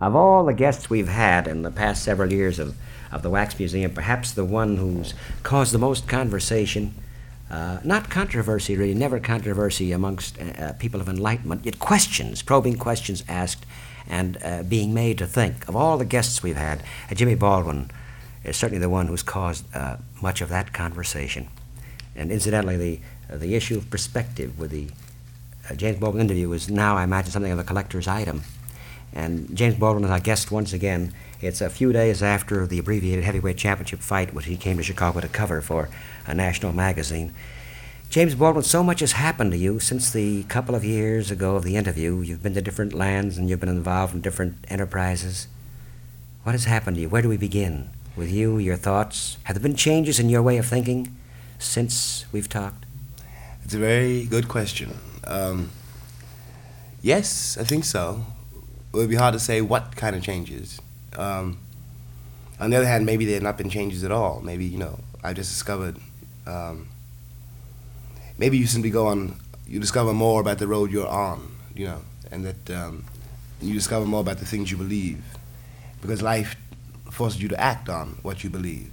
Of all the guests we've had in the past several years of, of the Wax Museum, perhaps the one who's caused the most conversation, uh, not controversy really, never controversy amongst uh, people of enlightenment, yet questions, probing questions asked and uh, being made to think. Of all the guests we've had, uh, Jimmy Baldwin is certainly the one who's caused uh, much of that conversation. And incidentally, the, the issue of perspective with the uh, James Baldwin interview is now, I imagine, something of a collector's item. And James Baldwin is our guest once again. It's a few days after the abbreviated heavyweight championship fight, which he came to Chicago to cover for a national magazine. James Baldwin, so much has happened to you since the couple of years ago of the interview. You've been to different lands and you've been involved in different enterprises. What has happened to you? Where do we begin? With you, your thoughts? Have there been changes in your way of thinking since we've talked? It's a very good question. Um, yes, I think so. It would be hard to say what kind of changes. Um, on the other hand, maybe there have not been changes at all. Maybe, you know, I just discovered. Um, maybe you simply go on, you discover more about the road you're on, you know, and that um, you discover more about the things you believe. Because life forces you to act on what you believe.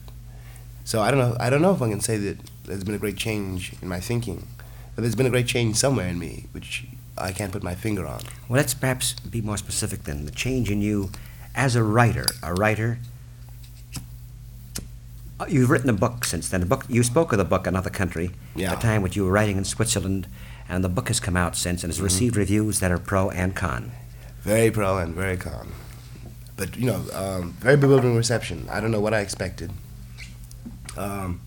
So I don't know. I don't know if I can say that there's been a great change in my thinking, but there's been a great change somewhere in me, which I can't put my finger on. Well, let's perhaps be more specific then. The change in you as a writer, a writer. uh, You've written a book since then. A book. You spoke of the book Another Country, Yeah. at a time when you were writing in Switzerland, and the book has come out since and has received reviews that are pro and con. Very pro and very con. But you know, um, very bewildering reception. I don't know what I expected. Um,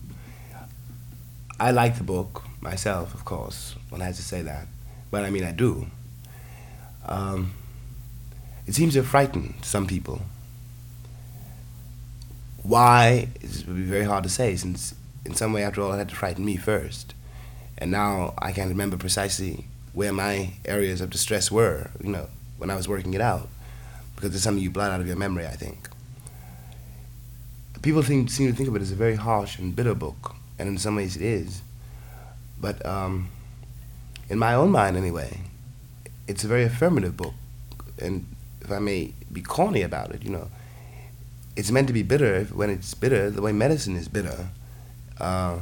I like the book myself, of course. One has to say that, but I mean, I do. Um, it seems to frighten some people. Why is would be very hard to say, since in some way, after all, it had to frighten me first, and now I can't remember precisely where my areas of distress were. You know, when I was working it out, because it's something you blot out of your memory. I think. People think, seem to think of it as a very harsh and bitter book, and in some ways it is. But um, in my own mind, anyway, it's a very affirmative book, and if I may be corny about it, you know, it's meant to be bitter when it's bitter, the way medicine is bitter. Uh,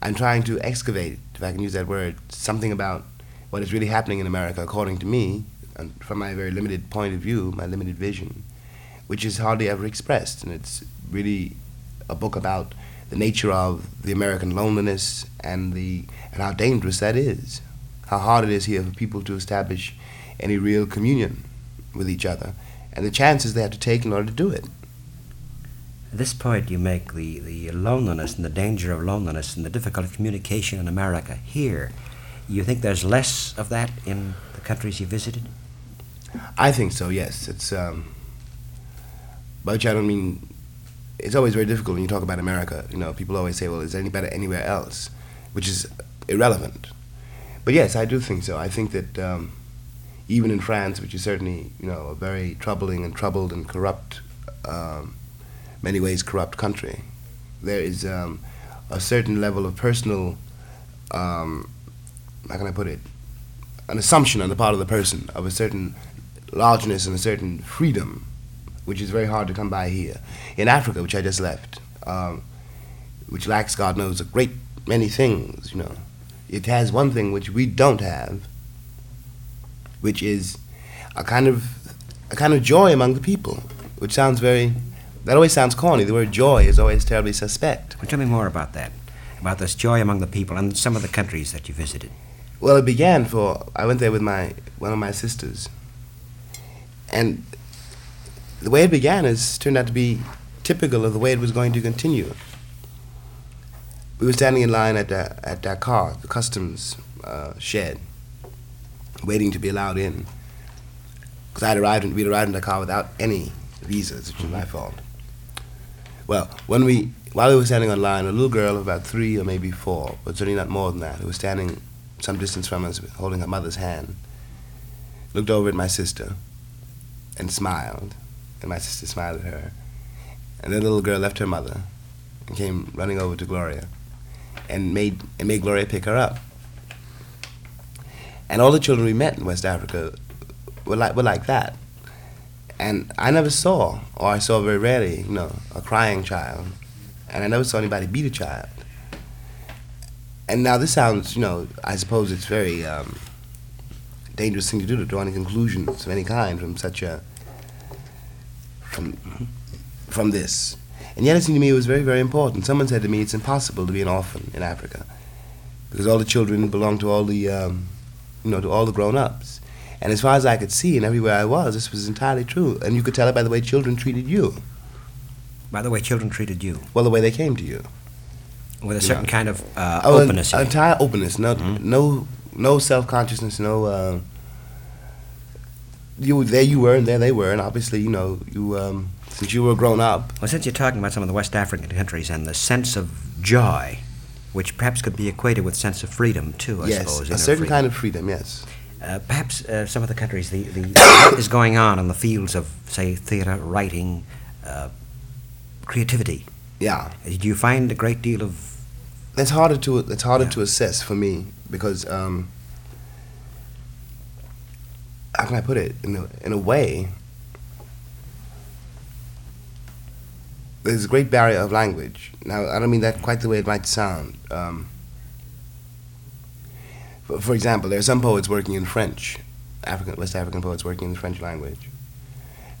I'm trying to excavate, if I can use that word, something about what is really happening in America, according to me, and from my very limited point of view, my limited vision, which is hardly ever expressed. And it's really a book about the nature of the American loneliness and the and how dangerous that is, how hard it is here for people to establish any real communion with each other, and the chances they have to take in order to do it. At this point, you make the, the loneliness and the danger of loneliness and the difficulty of communication in America here. You think there's less of that in the countries you visited? I think so. Yes, it's. Um, by which I don't mean. It's always very difficult when you talk about America. You know, people always say, "Well, is it any better anywhere else?" Which is irrelevant. But yes, I do think so. I think that um, even in France, which is certainly you know a very troubling and troubled and corrupt, um, many ways corrupt country, there is um, a certain level of personal. Um, how can I put it? An assumption on the part of the person of a certain largeness and a certain freedom, which is very hard to come by here. In Africa, which I just left, um, which lacks, God knows, a great many things, you know, it has one thing which we don't have, which is a kind of a kind of joy among the people, which sounds very. That always sounds corny. The word joy is always terribly suspect. Well, tell me more about that, about this joy among the people and some of the countries that you visited. Well, it began for I went there with my one of my sisters, and the way it began is turned out to be typical of the way it was going to continue. We were standing in line at Da- at Dakar, the customs uh, shed, waiting to be allowed in. Because I'd arrived, in, we'd arrived in Dakar without any visas, which was my fault. Well, when we, while we were standing on line, a little girl of about three or maybe four, but certainly not more than that, who was standing some distance from us, holding her mother's hand, looked over at my sister and smiled, and my sister smiled at her. And then the little girl left her mother and came running over to Gloria and made, and made Gloria pick her up. And all the children we met in West Africa were like, were like that. And I never saw, or I saw very rarely, you know, a crying child. And I never saw anybody beat a child. And now this sounds, you know, I suppose it's very um, dangerous thing to do to draw any conclusions of any kind from such a from from this. And yet it seemed to me it was very, very important. Someone said to me it's impossible to be an orphan in Africa because all the children belong to all the um, you know to all the grown-ups. And as far as I could see, and everywhere I was, this was entirely true. And you could tell it by the way children treated you. By the way, children treated you Well, the way they came to you. with a Yeah. certain kind of uh, Oh, an- openness. you mean. entire openness. No, Mhm. no, no self-consciousness. No. Uh, you there you were, and there they were, and obviously, you know, you um, you were grown up. Well, since you're talking about some of the West African countries and the sense of joy, which perhaps could be equated with sense of freedom too, I yes, suppose. a certain freedom. kind of freedom. Yes. Uh, perhaps uh, some of the countries, the, the what is going on in the fields of, say, theatre, writing, uh, creativity. Yeah. Do you find a great deal of It's harder to that's harder Yeah. to assess for me because um, how can I put it in a, in a way there's a great barrier of language. Now I don't mean that quite the way it might sound. Um, for, for example, there are some poets working in French, African West African poets working in the French language,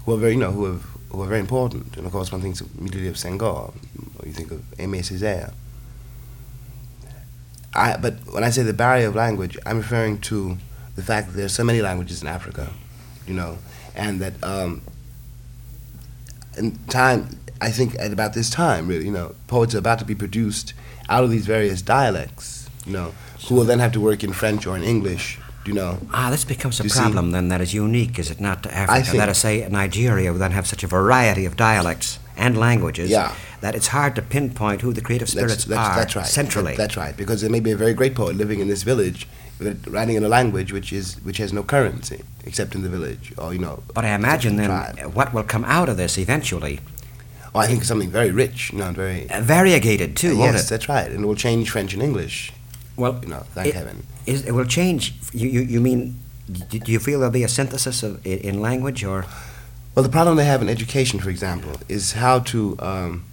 who are very you know who have who are very important. And of course, one thinks immediately of Senghor, or you think of Aimé Césaire. I, but when I say the barrier of language, I'm referring to the fact that there are so many languages in Africa, you know, and that um, in time, I think at about this time, really, you know, poets are about to be produced out of these various dialects, you know, who will then have to work in French or in English, you know. Ah, this becomes a You see- problem then that is unique, is it not, to Africa? think- Let us say Nigeria would then have such a variety of dialects and languages Yeah. that it's hard to pinpoint who the creative spirits That's, that's, are that's right. centrally. That- that's right, because there may be a very great poet living in this village, writing in a language which is which has no currency except in the village, or you know. but I imagine then except in the tribe. what will come out of this eventually, I think something very rich, you know, and very. uh, variegated too, yes, it? that's right, and it will change French and English. Well, You know, thank it- heaven. Is, it will change. You, you, you mean, do do you feel there'll be a synthesis of, in, in language or? Well, the problem they have in education, for example, is how to. Um,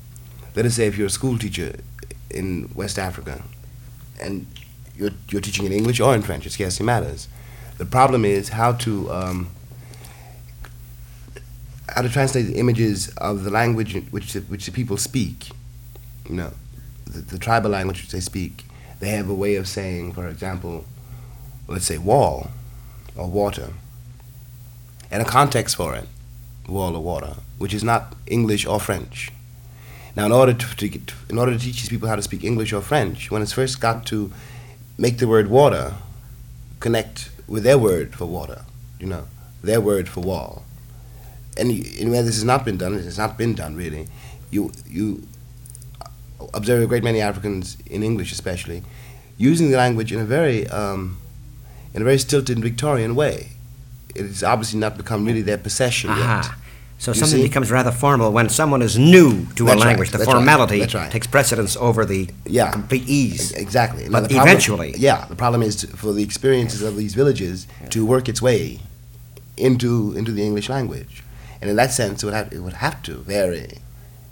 let us say, if you're a school teacher in West Africa, and you're you're teaching in English or in French, it scarcely matters. The problem is how to. Um, how to translate the images of the language which the, which the people speak, you know, the, the tribal language which they speak. They have a way of saying, for example, let's say wall or water, and a context for it, wall or water, which is not English or French. Now, in order to, to get, in order to teach these people how to speak English or French, one has first got to make the word water connect with their word for water, you know, their word for wall and, where this has not been done, it has not been done really. You you observe a great many Africans in English, especially, using the language in a very um, in a very stilted Victorian way. It has obviously not become really their possession yet. So You something see? becomes rather formal when someone is new to That's a right, language. The right, formality that's right. takes precedence over the Yeah. complete ease. Exactly. But problem- eventually- yeah, the problem is to, for the experiences of these villages to work its way into into the English language, and in that sense, it would have it would have to vary,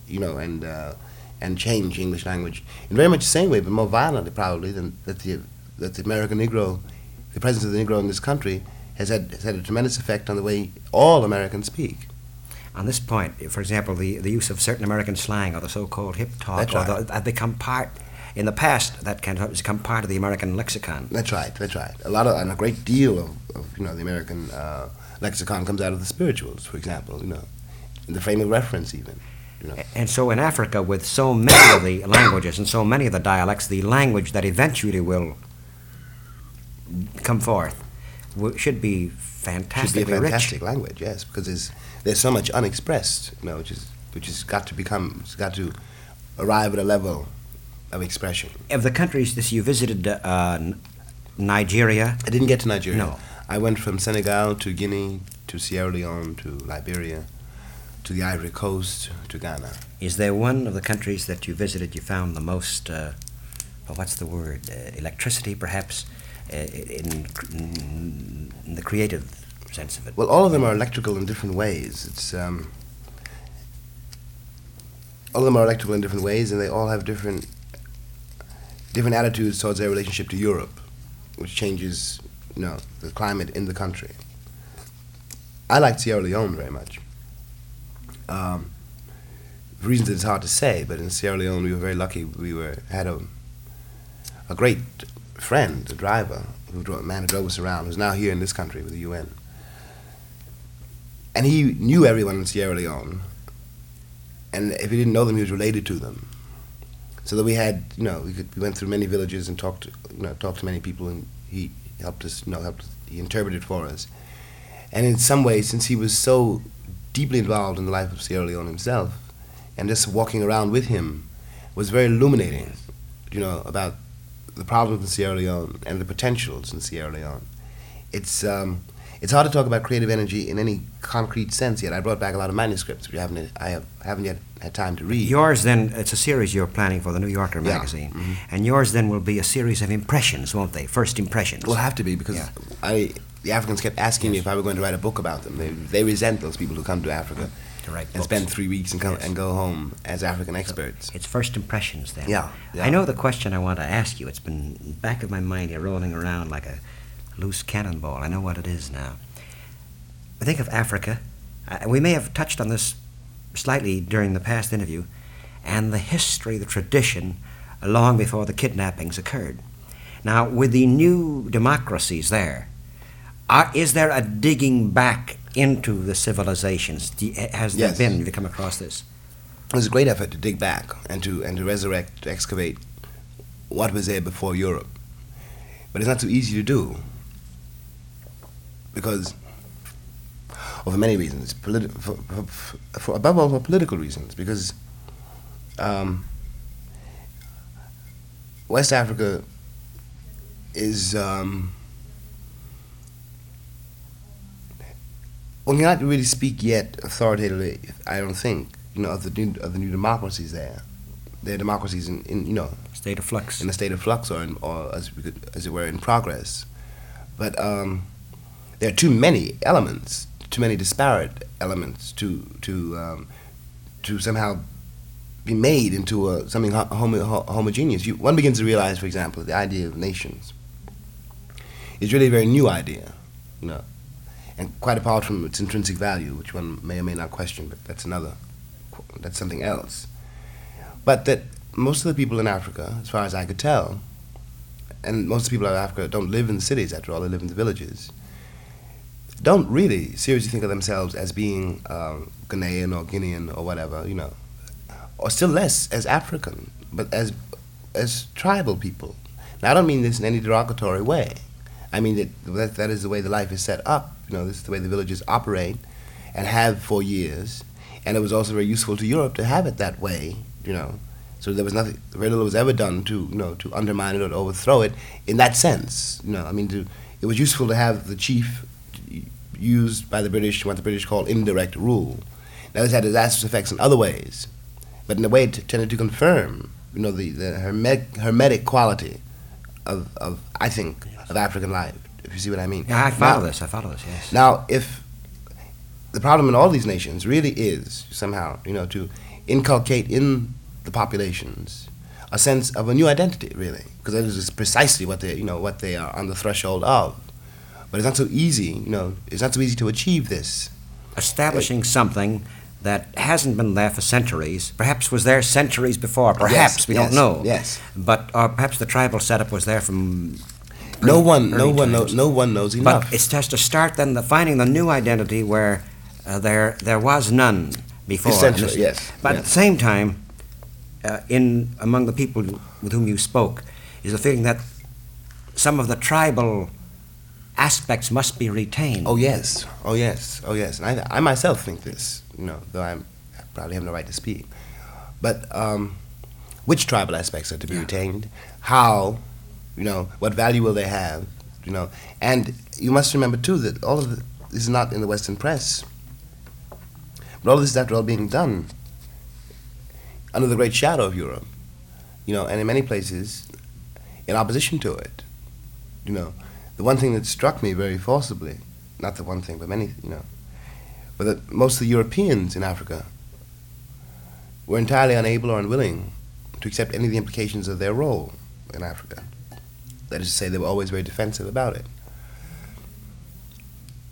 you know, and uh, and change English language in very much the same way, but more violently probably than that the that the American Negro, the presence of the Negro in this country has had has had a tremendous effect on the way all Americans speak. On this point, for example, the, the use of certain American slang or the so-called hip talk That's or the, have become part, in the past, that can have become part of the American lexicon. That's right. That's right. A lot of and a great deal of, of you know the American uh, lexicon comes out of the spirituals, for example. You know, in the frame of reference, even. You know. And so in Africa, with so many of the languages and so many of the dialects, the language that eventually will come forth w- should be fantastic. Should be a fantastic rich. language, yes, because there's there's so much unexpressed, you know, which is which has got to become, it's got to arrive at a level of expression. Of the countries this you visited, uh, Nigeria, I didn't get to Nigeria. No. I went from Senegal to Guinea to Sierra Leone to Liberia to the Ivory Coast to Ghana. is there one of the countries that you visited you found the most, uh, well, what's the word, uh, electricity perhaps, uh, in, in the creative sense of it. Well, all of them are electrical in different ways. It's um, all of them are electrical in different ways, and they all have different different attitudes towards their relationship to Europe, which changes, you know, the climate in the country. I like Sierra Leone very much. Um, reasons it's hard to say, but in Sierra Leone we were very lucky. We were had a a great friend, a driver, who drove, a man who drove us around, who's now here in this country with the UN. And he knew everyone in Sierra Leone, and if he didn't know them, he was related to them. So that we had, you know, we, could, we went through many villages and talked, to, you know, talked to many people, and he helped us, you know, helped he interpreted for us. And in some ways, since he was so deeply involved in the life of Sierra Leone himself, and just walking around with him was very illuminating, you know, about the problems in Sierra Leone and the potentials in Sierra Leone. It's um, it's hard to talk about creative energy in any concrete sense yet. I brought back a lot of manuscripts, which I haven't I have, haven't yet had time to read. Yours then, it's a series you're planning for the New Yorker Yeah. magazine, Mhm. and yours then will be a series of impressions, won't they? First impressions. Will have to be because Yeah. I the Africans kept asking me if I were going to write a book about them. They, they resent those people who come to Africa to write and books. spend three weeks and come Yes. and go home as African experts. It's first impressions then. Yeah, yeah. I know the question I want to ask you. It's been back of my mind here, rolling around like a loose cannonball. I know what it is now. I think of Africa. Uh, we may have touched on this slightly during the past interview, and the history, the tradition, long before the kidnappings occurred. Now, with the new democracies there, are, is there a digging back into the civilizations? Do Has there Yes. been? Have you come across this? It was a great effort to dig back and to and to resurrect, to excavate what was there before Europe. But it's not so easy to do because, well, for many reasons, politi- for, for, for, above all for political reasons, because um, West Africa is. Um, one not really speak yet authoritatively, I don't think, you know, of the new, of the new democracies there. They're democracies in, in you know, State of flux. in a state of flux or, in, or as, we could, as it were, in progress. But um, there are too many elements, too many disparate elements to to um, to somehow be made into a, something homo- homogeneous. You, one begins to realize, for example, the idea of nations is really a very new idea, you know, and quite apart from its intrinsic value, which one may or may not question, but that's another, that's something else. But that most of the people in Africa, as far as I could tell, and most of the people in Africa don't live in cities after all, they live in the villages, don't really seriously think of themselves as being um, Ghanaian or Guinean or whatever, you know, or still less as African, but as as tribal people. Now, I don't mean this in any derogatory way. I mean that that, that is the way the life is set up. You know, this is the way the villages operate and have for years. And it was also very useful to Europe to have it that way. You know, so there was nothing, very little was ever done to you know to undermine it or to overthrow it in that sense. You know, I mean, to, it was useful to have the chief used by the British, what the British call indirect rule. Now, this had disastrous effects in other ways, but in a way it tended to confirm, you know, the, the hermetic, hermetic quality of, of, I think, of African life, if you see what I mean. Yeah, I follow Now- this. I follow this. Yes. Now, if the problem in all these nations really is somehow, you know, to inculcate in the populations a sense of a new identity, really, because that is precisely what they, you know, what they are on the threshold of. But it's not so easy, you know, it's not so easy to achieve this. Establishing something that hasn't been there for centuries, perhaps was there centuries before. Perhaps we yes, don't know. Yes. But or perhaps the tribal setup was there from. No one, no one, knows, no one knows enough. But it's just to start then the finding the new identity where uh, there there was none before. Essentially, this- yes, But at the same time, uh, in among the people with whom you spoke, is the feeling that some of the tribal aspects must be retained. Oh yes, oh yes, oh yes. And I, I myself think this, you know, though I'm, I probably have no right to speak. But um, which tribal aspects are to be Yeah. retained? How? You know, what value will they have? You know, and you must remember too that all of the, this is not in the Western press. But all of this is after all being done under the great shadow of Europe. You know, and in many places, in opposition to it. You know, the one thing that struck me very forcibly not the one thing, but many, you know, but that most of the Europeans in Africa were entirely unable or unwilling to accept any of the implications of their role in Africa. That is to say, they were always very defensive about it.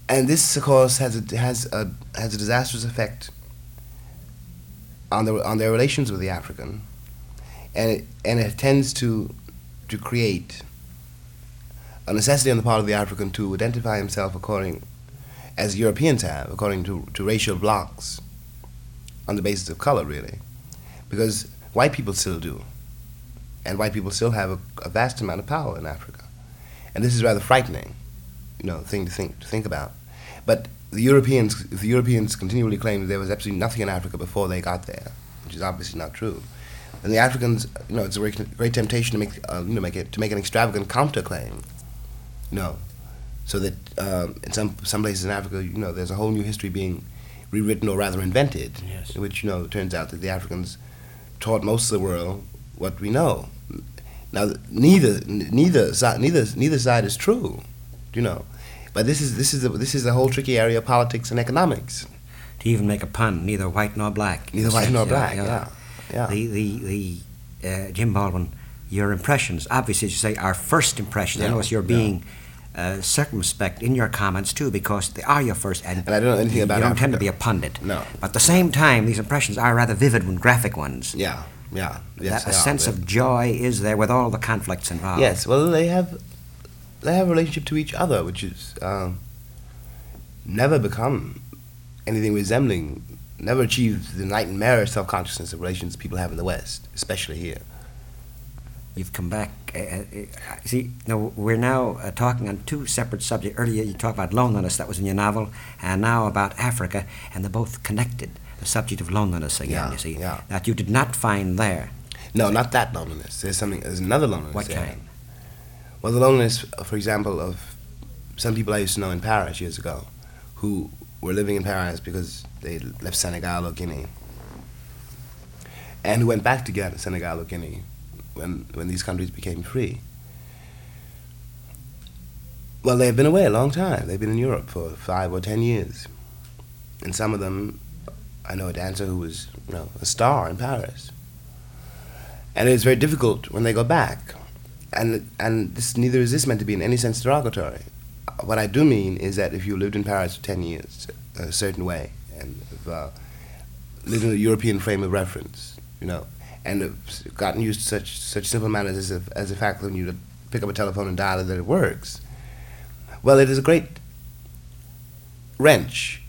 And this, of course, has a, has a, has a disastrous effect on, the, on their relations with the African, and it, and it tends to, to create a necessity on the part of the African to identify himself according, as Europeans have, according to, to racial blocks on the basis of color, really. Because white people still do. And white people still have a, a vast amount of power in Africa. And this is rather frightening, you know, thing to think, to think about. But the Europeans, the Europeans continually claim that there was absolutely nothing in Africa before they got there, which is obviously not true. And the Africans, you know, it's a great, great temptation to make, uh, you know, make it, to make an extravagant counterclaim no. So that um, in some some places in Africa, you know, there's a whole new history being rewritten or rather invented, Yes. which you know turns out that the Africans taught most of the world what we know. Now, neither neither side neither neither side is true, you know. But this is this is a, this is a whole tricky area of politics and economics. To even make a pun, neither white nor black. Neither white nor black. Yeah, yeah. The the the uh, Jim Baldwin, your impressions, obviously, as you say, our first impressions. I Yeah, notice you're yeah. being uh, circumspect in your comments too, because they are your first. And, And I don't know anything you about You don't tend to be a pundit. No. But at the same time, these impressions are rather vivid and graphic ones. Yeah, yeah. Yes, that a are. sense They're- of joy is there with all the conflicts involved. Yes, well, they have they have a relationship to each other, which is um, never become anything resembling, never achieved the nightmare self consciousness of relations people have in the West, especially here. You've come back. Uh, uh, see, no, we're now uh, talking on two separate subjects. Earlier, you talked about loneliness, that was in your novel, and now about Africa, and they're both connected. The subject of loneliness again, Yeah, you see, yeah. that you did not find there. No, not that loneliness. There's something. There's another loneliness. What there. kind? Well, the loneliness, for example, of some people I used to know in Paris years ago, who were living in Paris because they left Senegal or Guinea, and who went back to Senegal or Guinea when when these countries became free. Well, they've been away a long time. They've been in Europe for five or ten years, and some of them, I know a dancer who was, you know, a star in Paris. And it's very difficult when they go back and and this neither is this meant to be in any sense derogatory. What I do mean is that if you lived in Paris for ten years, a certain way, and have, uh, lived in a European frame of reference, you know, and have gotten used to such such simple manners as if, as the fact that when you pick up a telephone and dial it that it works. Well, it is a great wrench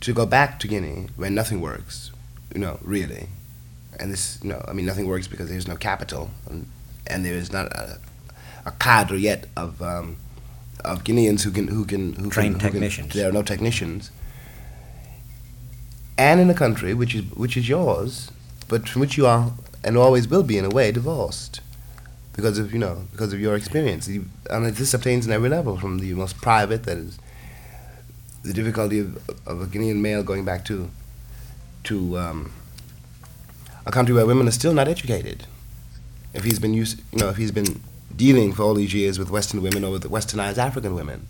to go back to Guinea when nothing works, you know, really. And this, you know, I mean, nothing works because there's no capital, and, and there is not a, a cadre yet of um, of Guineans who can who can who Trained can, who can- there are no technicians, and in a country which is which is yours, but from which you are and always will be in a way divorced, because of you know because of your experience. You, and this obtains in every level, from the most private, that is the difficulty of, of a Guinean male going back to to um, a country where women are still not educated. If he's been used, you know, if he's been dealing for all these years with Western women or with Westernized African women,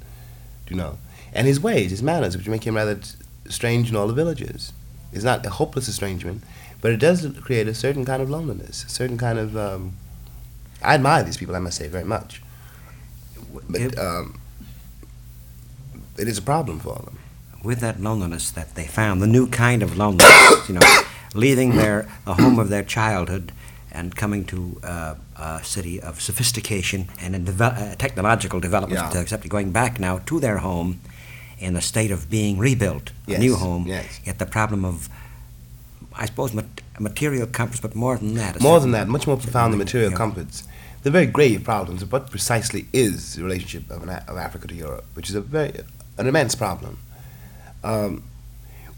you know, and his ways, his manners, which make him rather strange in all the villages. It's not a hopeless estrangement, but it does create a certain kind of loneliness, a certain kind of. Um, I admire these people, I must say, very much. But It- um, it is a problem for them. with that loneliness that they found, the new kind of loneliness, you know, leaving their the home of their childhood and coming to uh, a city of sophistication and in deve- uh, technological development, Yeah. except going back now to their home in a state of being rebuilt, a new home. yes. Yet the problem of, I suppose, mat- material comforts, but more than that. More than that, much more profound than material Yeah. comforts. The very grave problems of what precisely is the relationship of, A- of Africa to Europe, which is a very an immense problem. Um,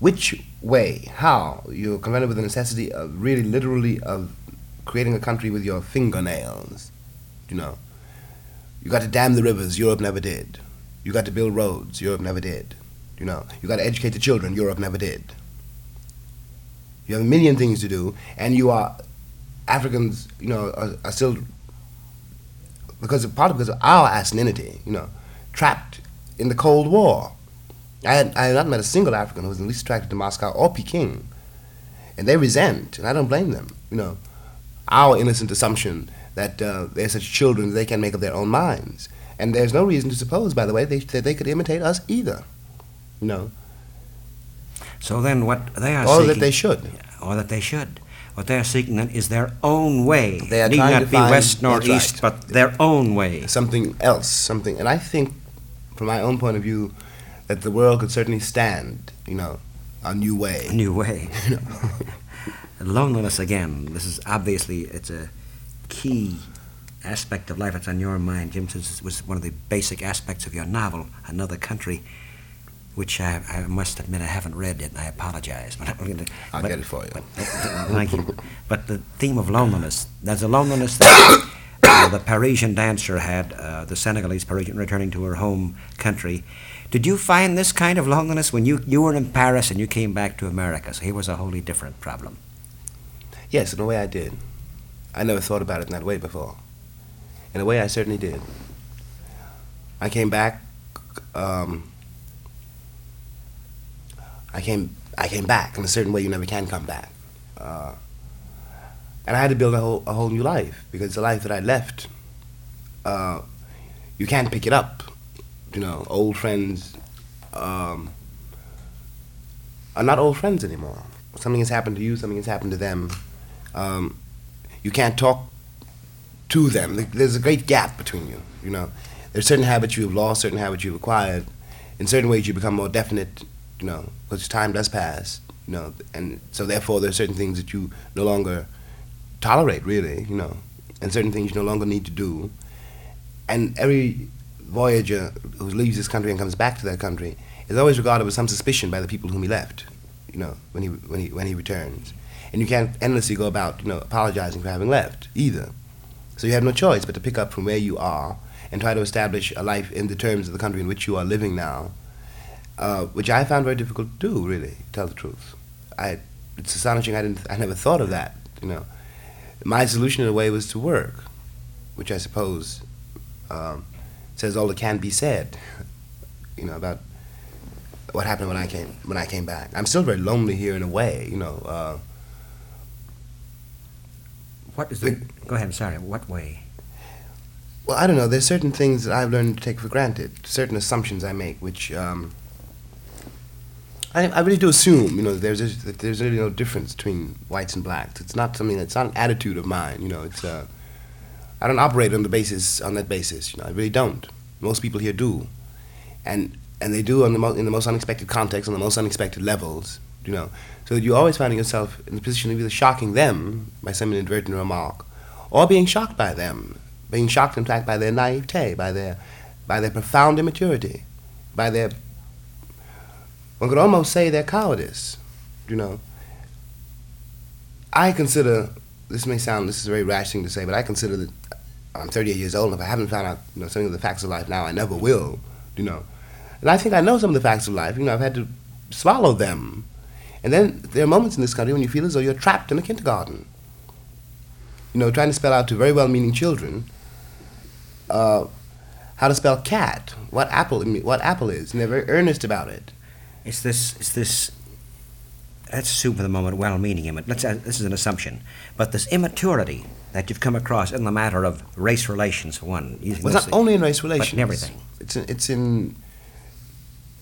which way, how you're confronted with the necessity of really, literally, of creating a country with your fingernails. You know, you got to dam the rivers. Europe never did. You got to build roads. Europe never did. You know, you got to educate the children. Europe never did. You have a million things to do, and you are Africans. You know, are, are still because of, partly because of our asininity. You know, trapped in the Cold War. I had, I had not met a single African who was the least attracted to Moscow or Peking. And they resent, and I don't blame them, you know, our innocent assumption that uh, they're such children that they can make up their own minds. And there's no reason to suppose, by the way, they, that they could imitate us either. You know, So then what they are or seeking... that they should. Or that they should. What they are seeking then is their own way. They are Need trying not be find- west nor that's right. east, but their own way. Something else, something. And I think, from my own point of view, that the world could certainly stand, you know, a new way. A new way. Loneliness again. This is obviously it's a key aspect of life that's on your mind, Jim. Since it was one of the basic aspects of your novel, Another Country, which I, I must admit I haven't read yet, and I apologize. But I'm gonna, I'll but- get it for you. but- thank you. But the theme of loneliness. There's a loneliness that uh, the Parisian dancer had, uh, the Senegalese Parisian, returning to her home country. Did you find this kind of loneliness when you, you were in Paris and you came back to America? So here was a wholly different problem. Yes, in a way I did. I never thought about it in that way before. In a way, I certainly did. I came back. Um, I came. I came back in a certain way. You never can come back. Uh, and I had to build a whole, a whole new life because the life that I left, uh, you can't pick it up. You know, old friends um, are not old friends anymore. Something has happened to you. Something has happened to them. Um, you can't talk to them. There's a great gap between you. You know, there's certain habits you have lost, certain habits you've acquired. In certain ways, you become more definite. You know, because time does pass. You know, and so therefore, there are certain things that you no longer tolerate, really. You know, and certain things you no longer need to do. And every voyager who leaves this country and comes back to that country is always regarded with some suspicion by the people whom he left. You know, when he when he when he returns, and you can't endlessly go about you know apologizing for having left either. So you have no choice but to pick up from where you are and try to establish a life in the terms of the country in which you are living now, uh, which I found very difficult to do. Really, to tell the truth, I it's astonishing. I didn't. I never thought of that. You know, my solution in a way was to work, which I suppose um, says all that can be said. You know about what happened when I came when I came back. I'm still very lonely here in a way. You know. Uh, What is the. Go ahead, I'm sorry. What way? Well, I don't know. There's certain things that I've learned to take for granted, certain assumptions I make, which um, I, I really do assume. You know, there's just, that there's really no difference between whites and blacks. It's not something. It's not an attitude of mine. You know, it's. Uh, I don't operate on the basis on that basis. You know, I really don't. Most people here do, and and they do on the mo- in the most unexpected context, on the most unexpected levels. You know, so you're always finding yourself in the position of either shocking them by some inadvertent remark, or being shocked by them, being shocked in fact by their naivete, by their by their profound immaturity, by their one could almost say their cowardice. You know. I consider this may sound this is a very rash thing to say, but I consider that I'm 38 years old, and if I haven't found out you know some of the facts of life now, I never will. You know, and I think I know some of the facts of life. You know, I've had to swallow them, and then there are moments in this country when you feel as though you're trapped in a kindergarten. You know, trying to spell out to very well-meaning children uh, how to spell cat, what apple, what apple is, and they're very earnest about it. It's this. It's this. Let's assume for the moment, well-meaning him. Let's. Uh, this is an assumption, but this immaturity that you've come across in the matter of race relations, for one. Using Well, not only in race relations, But in everything. It's in, it's in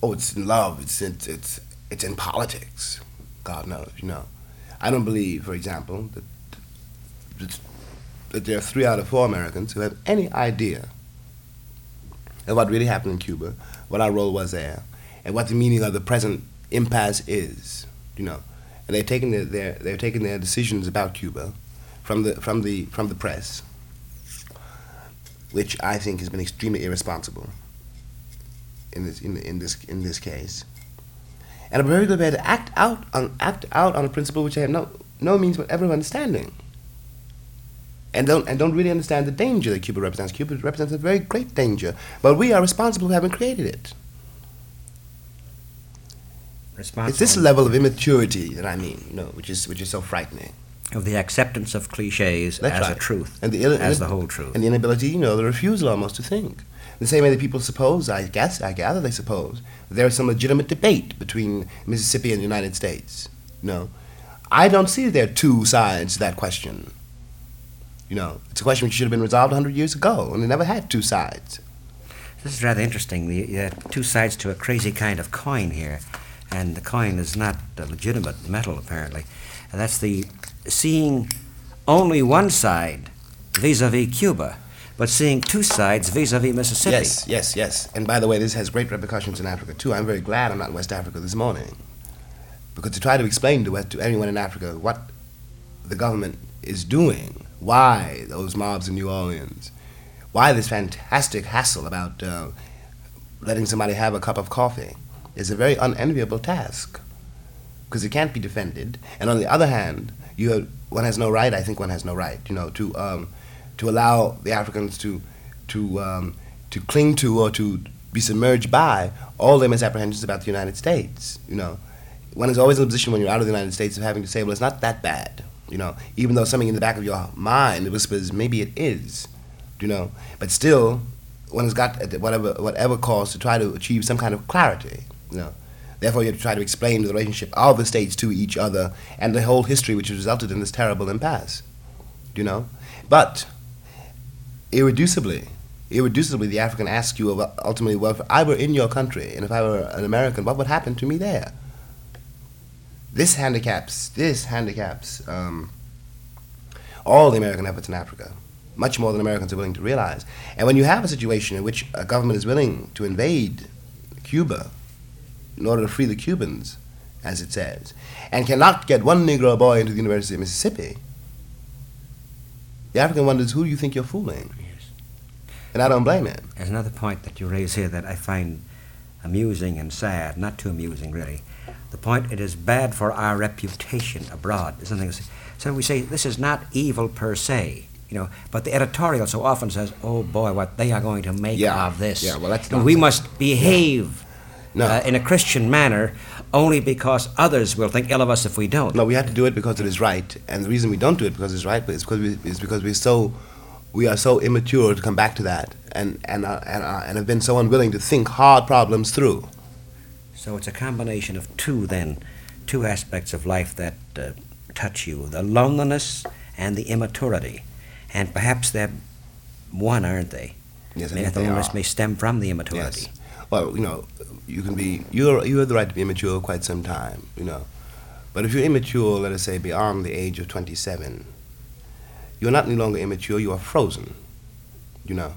oh, it's in love. It's in, it's it's in politics. God knows, you know. I don't believe, for example, that that, that there are three out of four Americans who have any idea of what really happened in Cuba, what our role was there, and what the meaning of the present impasse is. You know, and they're taking their, their they're taking their decisions about Cuba from the from the from the press which I think has been extremely irresponsible in this in, in this in this case. And I'm very prepared to act out on act out on a principle which I have no no means whatever of understanding. And don't and don't really understand the danger that Cuba represents. Cuba represents a very great danger, but we are responsible for having created it. It's this level of immaturity that I mean, you know, which is which is so frightening. of the acceptance of cliches That's as right. a truth, and the, as the whole truth. and the inability, you know, the refusal almost to think. The same way that people suppose, I guess, I gather they suppose, there is some legitimate debate between Mississippi and the United States. You know, I don't see there are two sides to that question. You know, it's a question which should have been resolved 100 years ago, and it never had two sides. This is rather interesting. The, you have two sides to a crazy kind of coin here, and the coin is not a legitimate metal, apparently. And that's the seeing only one side vis-a-vis Cuba, but seeing two sides vis-a-vis Mississippi. Yes, yes, yes. And by the way, this has great repercussions in Africa too. I'm very glad I'm not in West Africa this morning, because to try to explain to, to anyone in Africa what the government is doing, why those mobs in New Orleans, why this fantastic hassle about uh, letting somebody have a cup of coffee, is a very unenviable task, because it can't be defended. And on the other hand, you have, one has no right. I think one has no right, you know, to um, to allow the Africans to to um, to cling to or to be submerged by all their misapprehensions about the United States. You know, one is always in a position when you're out of the United States of having to say, well, it's not that bad. You know, even though something in the back of your mind whispers maybe it is. You know, but still, one has got at whatever whatever cost to try to achieve some kind of clarity. Know. Therefore, you have to try to explain the relationship of the states to each other and the whole history which has resulted in this terrible impasse. You know, but irreducibly, irreducibly, the African asks you ultimately, well, if I were in your country and if I were an American, what would happen to me there? This handicaps, this handicaps um, all the American efforts in Africa, much more than Americans are willing to realize. And when you have a situation in which a government is willing to invade Cuba in order to free the Cubans, as it says, and cannot get one Negro boy into the University of Mississippi, the African wonders, who do you think you're fooling? Yes. And I don't blame him. There's another point that you raise here that I find amusing and sad, not too amusing really. The point it is bad for our reputation abroad. Something so we say this is not evil per se, you know, but the editorial so often says, "Oh boy, what they are going to make Yeah. of this." Yeah, well, that's And we must behave No. uh, in a Christian manner only because others will think ill of us if we don't. No, we have to do it because it is right, and the reason we don't do it because it's right, but it's because we, is because we're so we are so immature to come back to that, and and uh, and, uh, and have been so unwilling to think hard problems through. So it's a combination of two, then, two aspects of life that uh, touch you the loneliness and the immaturity. And perhaps they're one, aren't they? Yes, I think the loneliness may stem from the immaturity. Yes. Well, you know, you can be you're you have the right to be immature quite some time, you know, but if you're immature, let us say beyond the age of 27, you're not any longer immature. You are frozen, you know,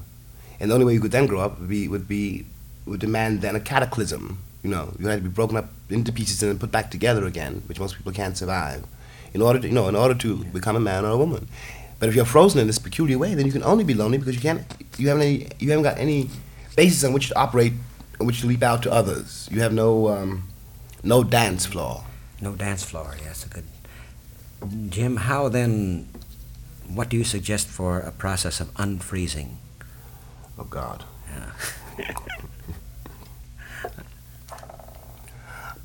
and the only way you could then grow up would be would be would demand then a cataclysm. You know, you had to be broken up into pieces and then put back together again, which most people can't survive, in order to you know in order to become a man or a woman. But if you're frozen in this peculiar way, then you can only be lonely because you can't you haven't any you haven't got any basis on which to operate, which leap out to others. You have no um, no dance floor. No dance floor, yes, a good. Jim, how then, what do you suggest for a process of unfreezing? Oh God. Yeah.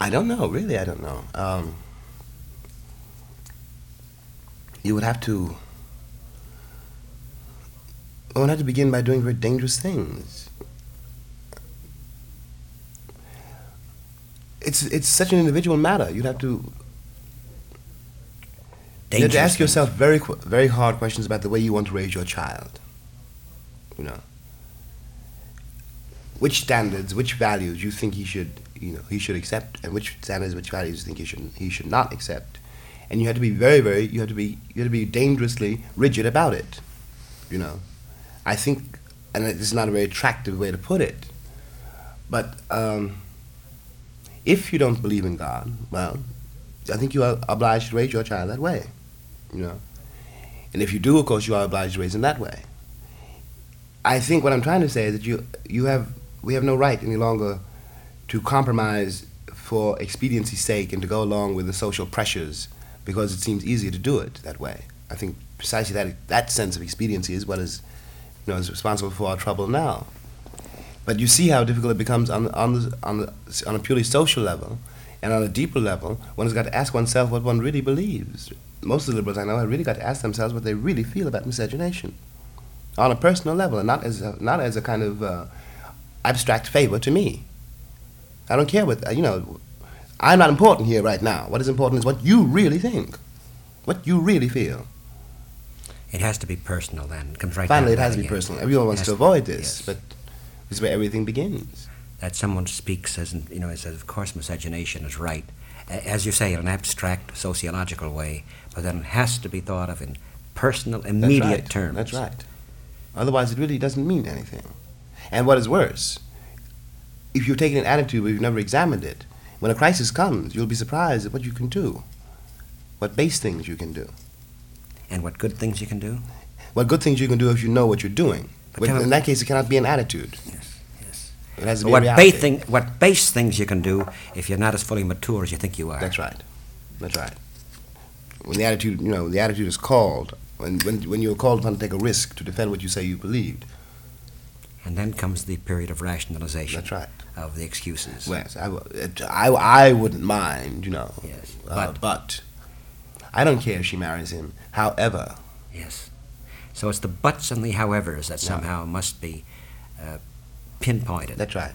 I don't know. Really, I don't know. Um, you would have to. One would have to begin by doing very dangerous things. It's it's such an individual matter. You'd have to you have to ask yourself very very hard questions about the way you want to raise your child. You know, which standards, which values you think he should you know he should accept, and which standards, which values you think he should he should not accept, and you have to be very very you have to be you have to be dangerously rigid about it. You know, I think, and this is not a very attractive way to put it, but. Um, if you don't believe in God, well, I think you are obliged to raise your child that way, you know. And if you do, of course, you are obliged to raise him that way. I think what I'm trying to say is that you you have we have no right any longer to compromise for expediency's sake and to go along with the social pressures because it seems easier to do it that way. I think precisely that that sense of expediency is what is you know is responsible for our trouble now. But you see how difficult it becomes on on the, on the, on a purely social level, And on a deeper level, one has got to ask oneself what one really believes. Most of the liberals I know have really got to ask themselves what they really feel about miscegenation, on a personal level, and not as a, not as a kind of uh, abstract favor to me. I don't care what you know. I'm not important here right now. What is important is what you really think, what you really feel. It has to be personal then. It comes right Finally, it has to be again. personal. Everyone wants to avoid this, yes. but this is where everything begins. that someone speaks as you know as of course miscegenation is right as you say in an abstract sociological way but then it has to be thought of in personal That's immediate right. terms That's right. Otherwise, it really doesn't mean anything. And what is worse, if you've taken an attitude where you've never examined it, when a crisis comes, you'll be surprised at what you can do, what base things you can do, and what good things you can do what good things you can do if you know what you're doing. But But in that case, it cannot be an attitude. yes It has to be what reality. base thing what base things you can do if you're not as fully mature as you think you are That's right. That's right. When the attitude, you know, the attitude is called, when, when, when you're called upon to take a risk to defend what you say you believed. and then comes the period of rationalization That's right. of the excuses Yes, I, I, I wouldn't mind, you know. yes Uh, but but I don't care if she marries him. However, Yes. So it's the buts and the howevers that somehow must be uh, pinpointed. that's right.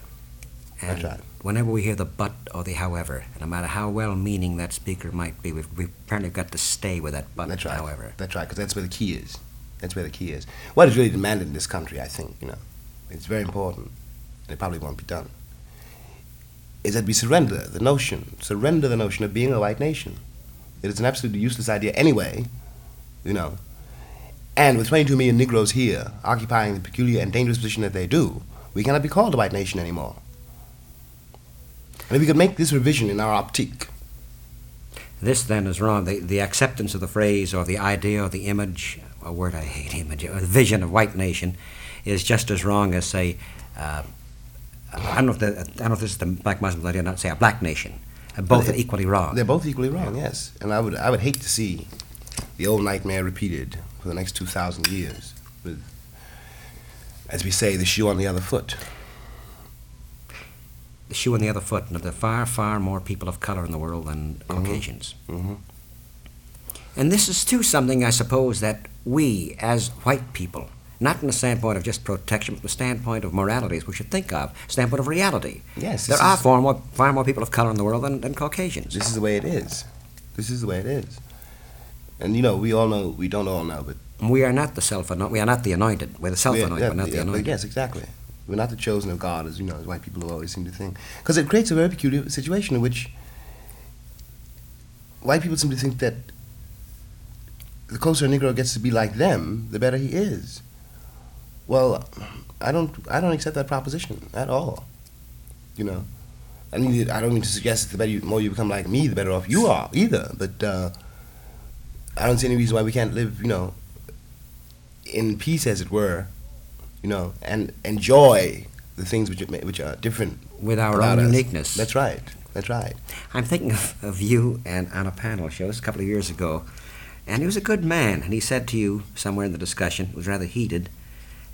and that's right. Whenever we hear the but or the however, no matter how well meaning that speaker might be, we've, we've apparently got to stay with that but That's right. however. That's right, because that's where the key is. That's where the key is. What is really demanded in this country, I think, you know, it's very important, and it probably won't be done, is that we surrender the notion, surrender the notion of being a white nation. It is an absolutely useless idea anyway, you know. And with 22 million Negroes here occupying the peculiar and dangerous position that they do, we cannot be called a white nation anymore. And if we could make this revision in our optique, This then is wrong. The, the acceptance of the phrase or the idea or the image, a word I hate, image, or the vision of white nation is just as wrong as, say, uh, I, don't know if the, I don't know if this is the black Muslims idea, not say a black nation. Both Well, are equally wrong. They're both equally wrong, yes. And I would, I would hate to see the old nightmare repeated for the next 2,000 years with, as we say, the shoe on the other foot. the shoe on the other foot, and there are far, far more people of color in the world than Caucasians. hmm And this is too something, I suppose, that we, as white people, not from the standpoint of just protection, but from the standpoint of moralities, we should think of, standpoint of reality. Yes, There are far more, far more people of color in the world than, than Caucasians. This is the way it is. This is the way it is. And you know, we all know, we don't all know, but we are not the self anointed. We are not the anointed. We're the self anointed, yeah, but not the yeah, anointed. yes, exactly. We're not the chosen of God, as you know, as white people always seem to think, because it creates a very peculiar situation in which white people seem to think that the closer a Negro gets to be like them, the better he is. Well, I don't, I don't accept that proposition at all. You know, I mean, I don't mean to suggest that the better, you, more you become like me, the better off you are either. But uh, I don't see any reason why we can't live, you know, in peace, as it were, you know, and enjoy the things which are, which are different With our own us. uniqueness. That's right. That's right. I'm thinking of, of you and on a panel show a couple of years ago, and he was a good man, and he said to you somewhere in the discussion, it was rather heated,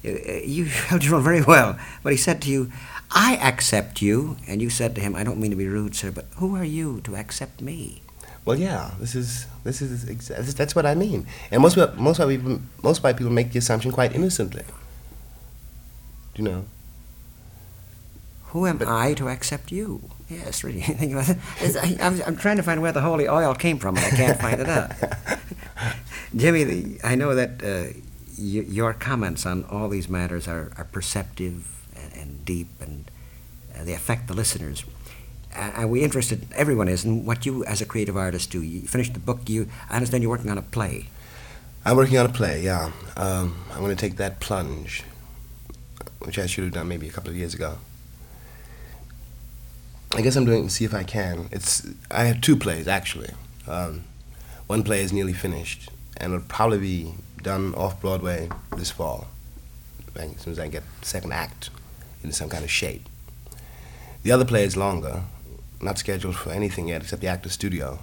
you held your own very well, but he said to you, I accept you, and you said to him, I don't mean to be rude, sir, but who are you to accept me? Well, yeah, this is this is exa- that's what I mean. And most white- most white people most white people make the assumption quite innocently. Do you know, Who am But- I to accept you? Yes, really. Think about it. I, I'm, I'm trying to find where the holy oil came from, and I can't find it out. Jimmy, the, I know that uh, y- your comments on all these matters are, are perceptive and, and deep, and uh, they affect the listeners. Uh, and we interested, everyone is, in what you as a creative artist do. You finished the book. You, I understand you're working on a play. I'm working on a play. Yeah, um, I'm going to take that plunge, which I should have done maybe a couple of years ago. I guess I'm doing see if I can. It's I have two plays actually. Um, one play is nearly finished, and it'll probably be done off Broadway this fall, as soon as I get the second act into some kind of shape. The other play is longer, not scheduled for anything yet except the Actors Studio,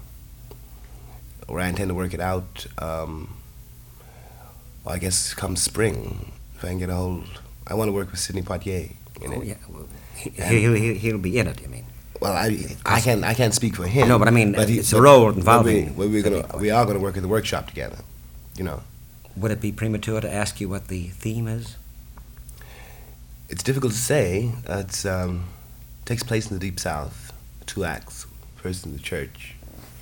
where I intend to work it out. Um, well, I guess come spring, if I can get a hold. I want to work with Sidney Poitier in Oh, it. yeah. Well, he, he, will be in it, you mean? Well, I, I can't, I can't speak for him. No, but I mean, he- it's a role involving We, we're gonna, we are gonna work in the workshop together. You know, Would it be premature to ask you what the theme is? it's difficult to say. It um, takes place in the deep south. Two acts. First in the church,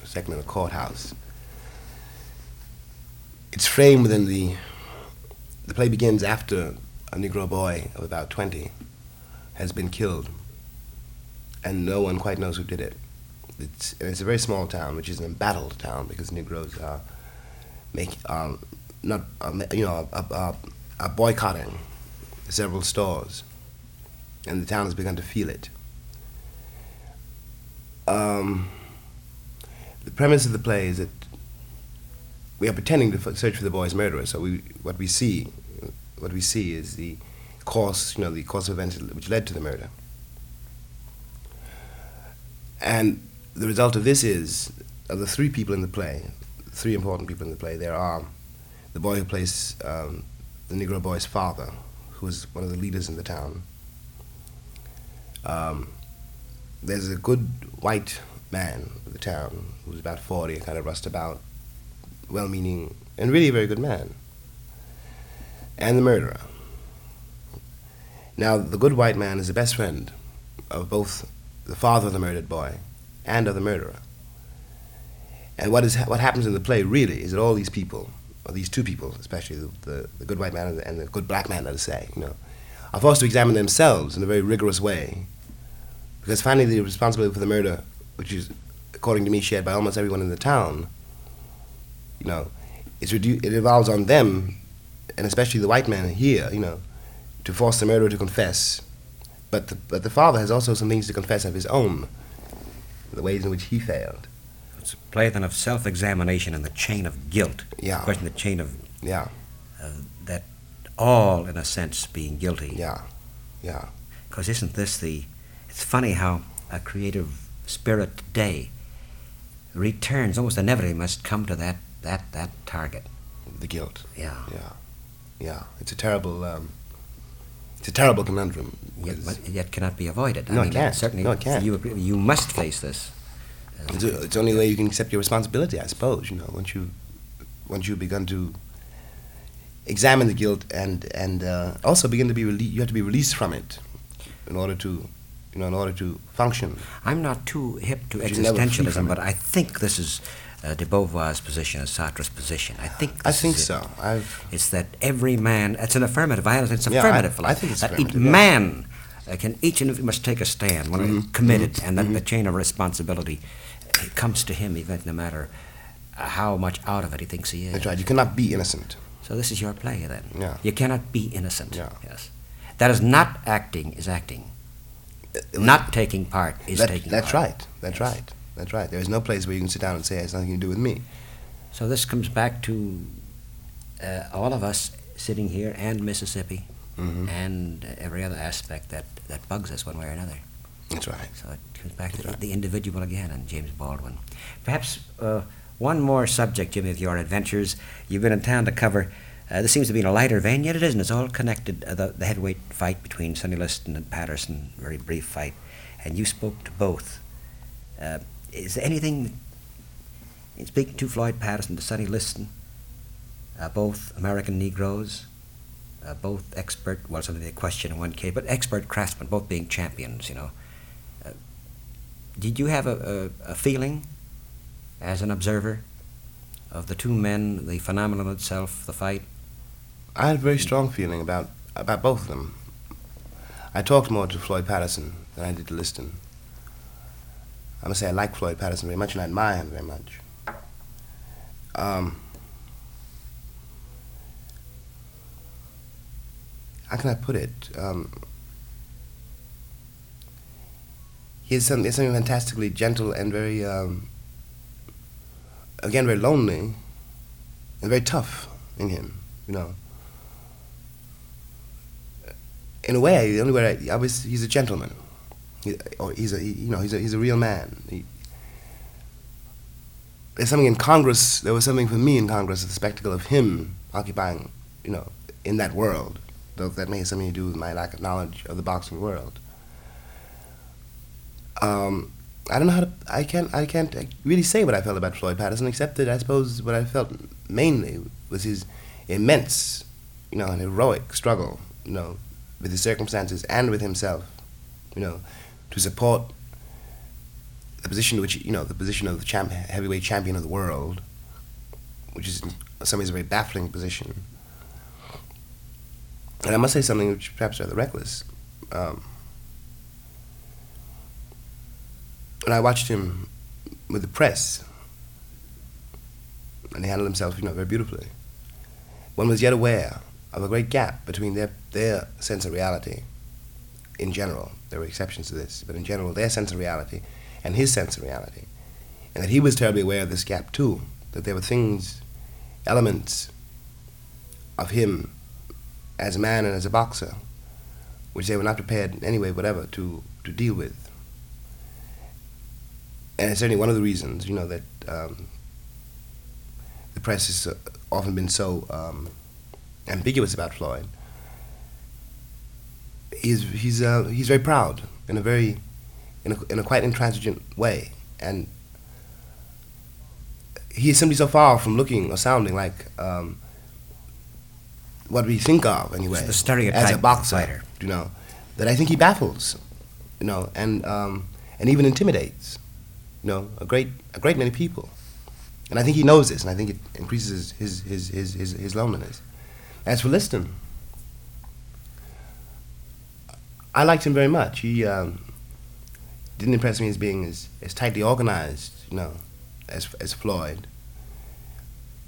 second in the courthouse. It's framed within the. The play begins after a Negro boy of about twenty has been killed, and no one quite knows who did it. It's and it's a very small town, which is an embattled town because Negroes are make are not are, you know are, are, are boycotting several stores, and the town has begun to feel it. Um, the premise of the play is that we are pretending to search for the boy's murderer. So we, what we see, what we see is the course, you know, the course of events which led to the murder. And the result of this is, of the three people in the play, three important people in the play, there are the boy who plays um, the Negro boy's father, who is one of the leaders in the town. Um, there's a good white man in the town who's about 40, kind of rustabout, well meaning, and really a very good man. And the murderer. Now, the good white man is the best friend of both the father of the murdered boy and of the murderer. And what, is, what happens in the play really is that all these people, or these two people especially, the, the, the good white man and the, and the good black man, let us say, you know, are forced to examine themselves in a very rigorous way because finally the responsibility for the murder, which is, according to me, shared by almost everyone in the town, you know, it's redu- it revolves on them, and especially the white man here, you know, to force the murderer to confess. But the, but the father has also some things to confess of his own, the ways in which he failed. It's a play then of self-examination and the chain of guilt. Yeah. Question the chain of Yeah, uh, that all, in a sense, being guilty. yeah, yeah. Because isn't this the? It's funny how a creative spirit today returns almost inevitably must come to that that that target. The guilt. Yeah. Yeah, yeah. It's a terrible, um, it's a terrible conundrum. Yet, but yet cannot be avoided. No, I it can't. Certainly, No, it can't. You agree, you must face this. It's, it's the only way you can accept your responsibility, I suppose. You know, once you once you've begun to examine the guilt and and uh, also begin to be rele- you have to be released from it in order to you know in order to function. I'm not too hip to But you're never free existentialism, but I think this is uh, de Beauvoir's position, as Sartre's position. I think. I think is it. so. I've It's that every man. It's an affirmative. I it's Yeah, I- affirmative. I think it's that each affirmative, yeah. man uh, can each and every must take a stand when Mhm, committed, and that the chain of responsibility comes to him, even no matter how much out of it he thinks he is. that's right. You cannot be innocent. So this is your play then. Yeah. You cannot be innocent. Yeah. Yes. That is not acting. Is acting. Not taking part is That- taking that's part. right. That's right. That's right. There is no place where you can sit down and say it has nothing to do with me. So this comes back to uh, all of us sitting here and Mississippi hmm and uh, every other aspect that, that bugs us one way or another. That's right. So it comes back to the, the individual again and James Baldwin. Perhaps uh, one more subject, Jimmy, of your adventures. You've been in town to cover. Uh, this seems to be in a lighter vein, yet it isn't. It's all connected. Uh, the, the heavyweight fight between Sonny Liston and Patterson, very brief fight, and you spoke to both. Uh, is there anything in speaking to Floyd Patterson, to Sonny Liston, uh, both American Negroes, uh, both expert, well, something a question in one case, but expert craftsmen, both being champions, you know. Uh, did you have a, a, a feeling as an observer of the two men, the phenomenon itself, the fight? I had a very strong feeling about about both of them. I talked more to Floyd Patterson than I did to Liston. I must say I like Floyd Patterson very much and I admire him very much. Um, how can I put it? Um, he has something fantastically gentle and very, um, again, very lonely and very tough in him, you know. In a way, the only way I, I was, he's a gentleman. He, or he's a, he, you know, he's a, he's a real man. He, there's something in Congress, there was something for me in Congress, the spectacle of him occupying, you know, in that world, though that may have something to do with my lack of knowledge of the boxing world. Um, I don't know how to. I can't. I can't really say what I felt about Floyd Patterson, except that I suppose what I felt mainly was his immense, you know, and heroic struggle, you know, with his circumstances and with himself, you know, to support the position which you know the position of the champ, heavyweight champion of the world, which is in some ways a very baffling position. And I must say something which perhaps rather reckless. Um, when I watched him with the press, and he handled himself, you know, very beautifully, one was yet aware of a great gap between their, their sense of reality in general. There were exceptions to this, but in general, their sense of reality and his sense of reality. And that he was terribly aware of this gap too, that there were things, elements of him as a man and as a boxer, which they were not prepared in any way whatever to, to deal with. And it's certainly one of the reasons, you know, that um, the press has uh, often been so um, ambiguous about Floyd. He's he's uh, he's very proud in a very in a, in a quite intransigent way, and he is simply so far from looking or sounding like um, what we think of anyway as a boxer, fighter. you know, that I think he baffles, you know, and um, and even intimidates, you know, a great a great many people, and I think he knows this, and I think it increases his his his his, his loneliness. As for Liston, I liked him very much. He um, didn't impress me as being as, as tightly organized, you know, as as Floyd,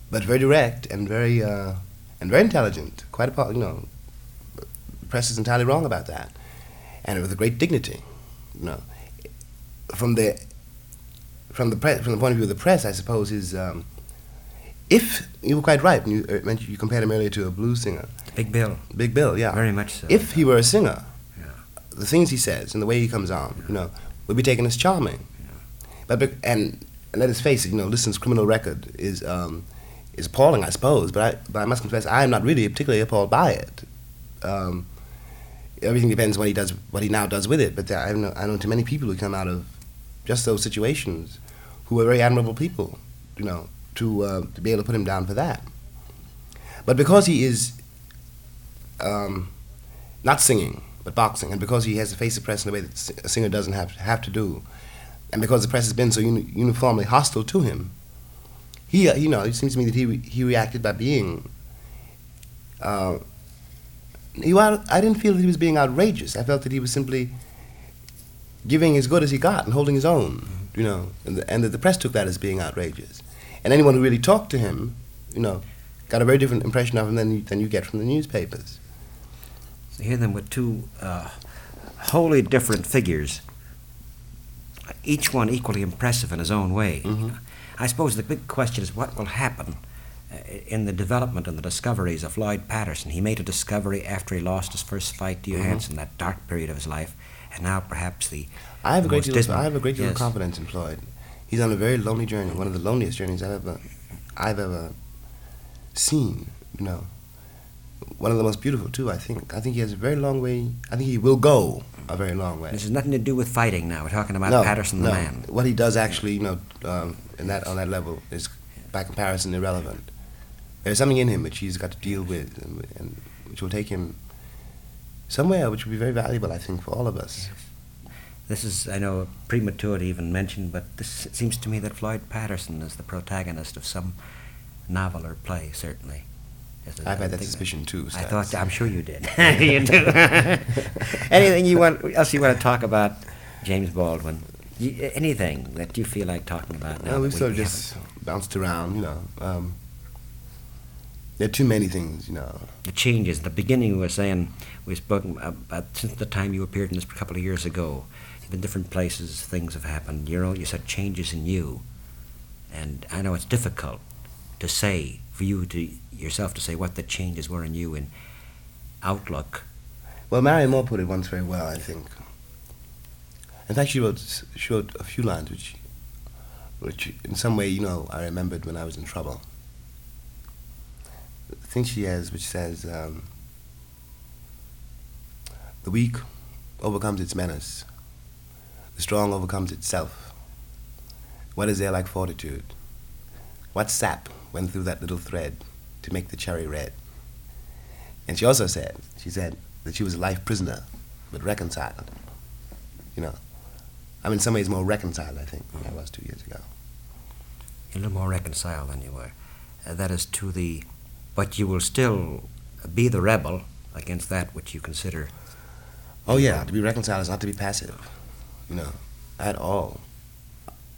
but very direct and very uh, and very intelligent. Quite a part, you know. The press is entirely wrong about that, and with a great dignity, you know. From the from the pre- from the point of view of the press, I suppose is um, if you were quite right when you uh, you compared him earlier to a blues singer, Big Bill. Big Bill, yeah, Very much so. If he were a singer, Yeah. the things he says and the way he comes on, you know, would be taken as charming. But and, and let us face it, you know, Liston's criminal record is um, is appalling, I suppose. But I but I must confess, I am not really particularly appalled by it. Um, everything depends what he does, what he now does with it. But there, I know I know too many people who come out of just those situations who are very admirable people, you know, to uh, to be able to put him down for that. But because he is um, not singing, but boxing, and because he has to face the press in a way that a singer doesn't have have to do, and because the press has been so uni- uniformly hostile to him, he, uh, you know, it seems to me that he re- he reacted by being. Uh, he, I didn't feel that he was being outrageous. I felt that he was simply giving as good as he got and holding his own, you know, and, the, and that the press took that as being outrageous. And anyone who really talked to him, you know, got a very different impression of him than you, than you get from the newspapers. So here then were two uh, wholly different figures, each one equally impressive in his own way. Mhm. I suppose the big question is what will happen uh, in the development and the discoveries of Floyd Patterson. He made a discovery after he lost his first fight to Mhm. Johansson, that dark period of his life, and now perhaps the I have a great deal. Of, I have a great deal Yes. of confidence in Floyd. He's on a very lonely journey, one of the loneliest journeys I've ever, I've ever seen. You know, one of the most beautiful too. I think. I think he has a very long way. I think he will go a very long way. This has nothing to do with fighting now. We're talking about no, Patterson the no. man. What he does actually, you know, um, in that on that level is by comparison irrelevant. There's something in him which he's got to deal with, and, and which will take him somewhere, which will be very valuable, I think, for all of us. This is, I know, premature to even mention, but this it seems to me that Floyd Patterson is the protagonist of some novel or play, certainly. Yes, I I've had that think suspicion too. I thought, I'm sure you did. you do. Anything you want else you want to talk about, James Baldwin? You, anything that you feel like talking about now? No, we've we sort of haven't? just bounced around, you know. Um, there are too many things, you know. the changes. The beginning, we were saying we spoke about since the time you appeared in this a couple of years ago. Been different places. Things have happened. You know, you said changes in you, and I know it's difficult to say for you to yourself to say what the changes were in you in outlook. Well, Marianne Moore put it once very well, I think. In fact, she wrote, she wrote a few lines which, which in some way, you know, I remembered when I was in trouble. The thing she has, which says, um, the weak overcomes its menace. Strong overcomes itself. What is there like fortitude? What sap went through that little thread to make the cherry red? And she also said, she said that she was a life prisoner, but reconciled. You know, I'm in some ways more reconciled, I think, than I was two years ago. a little more reconciled than you were. Uh, that is to the, but you will still be the rebel against that which you consider. Oh yeah, to be reconciled is not to be passive, you know, at all.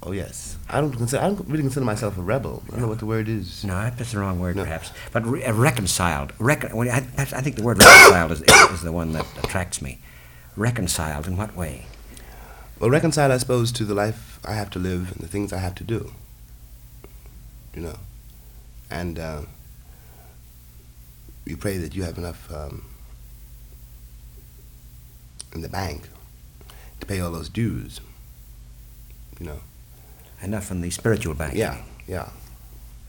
Oh yes, I don't consider. I don't really consider myself a rebel. I don't know what the word is. No, that's the wrong word, No. perhaps. But re- uh, reconciled. Recon- I, I think the word reconciled is, is, is the one that attracts me. Reconciled in what way? Well, reconciled, I suppose, to the life I have to live and the things I have to do. You know, and uh, you pray that you have enough um, in the bank to pay all those dues. You know. Enough in the spiritual bank. Yeah, yeah.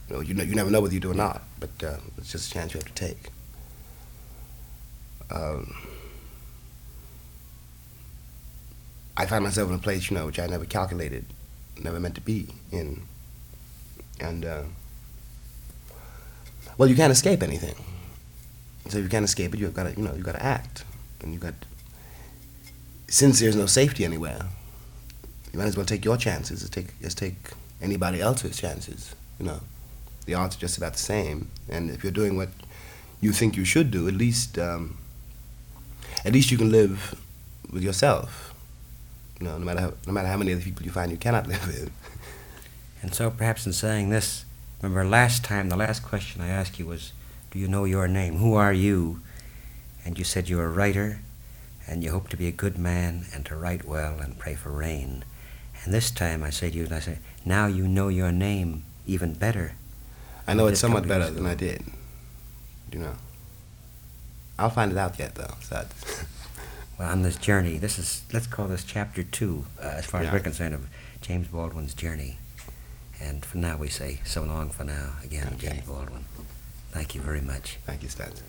You, know, you, know, you never know whether you do or not, but uh, it's just a chance you have to take. Um, I find myself in a place, you know, which I never calculated, never meant to be in, and uh, well, you can't escape anything. So if you can't escape it, you've got to, you know, you got to act, and you got. Since there's no safety anywhere, you might as well take your chances as take as take anybody else's chances. You know, the odds are just about the same. And if you're doing what you think you should do, at least um, at least you can live with yourself. You know, no matter how, no matter how many other people you find you cannot live with. And so perhaps in saying this, remember last time, the last question I asked you was, do you know your name? Who are you? And you said you're a writer, and you hope to be a good man, and to write well, and pray for rain. And this time I say to you, and I say, now you know your name even better. I know it's somewhat better than I did. You know. I'll find it out yet, though. So Well, on this journey, this is, let's call this chapter two, uh, as far as we're concerned, of James Baldwin's journey. And for now, we say so long for now. Again, Okay. James Baldwin. Thank you very much. Thank you, Studs.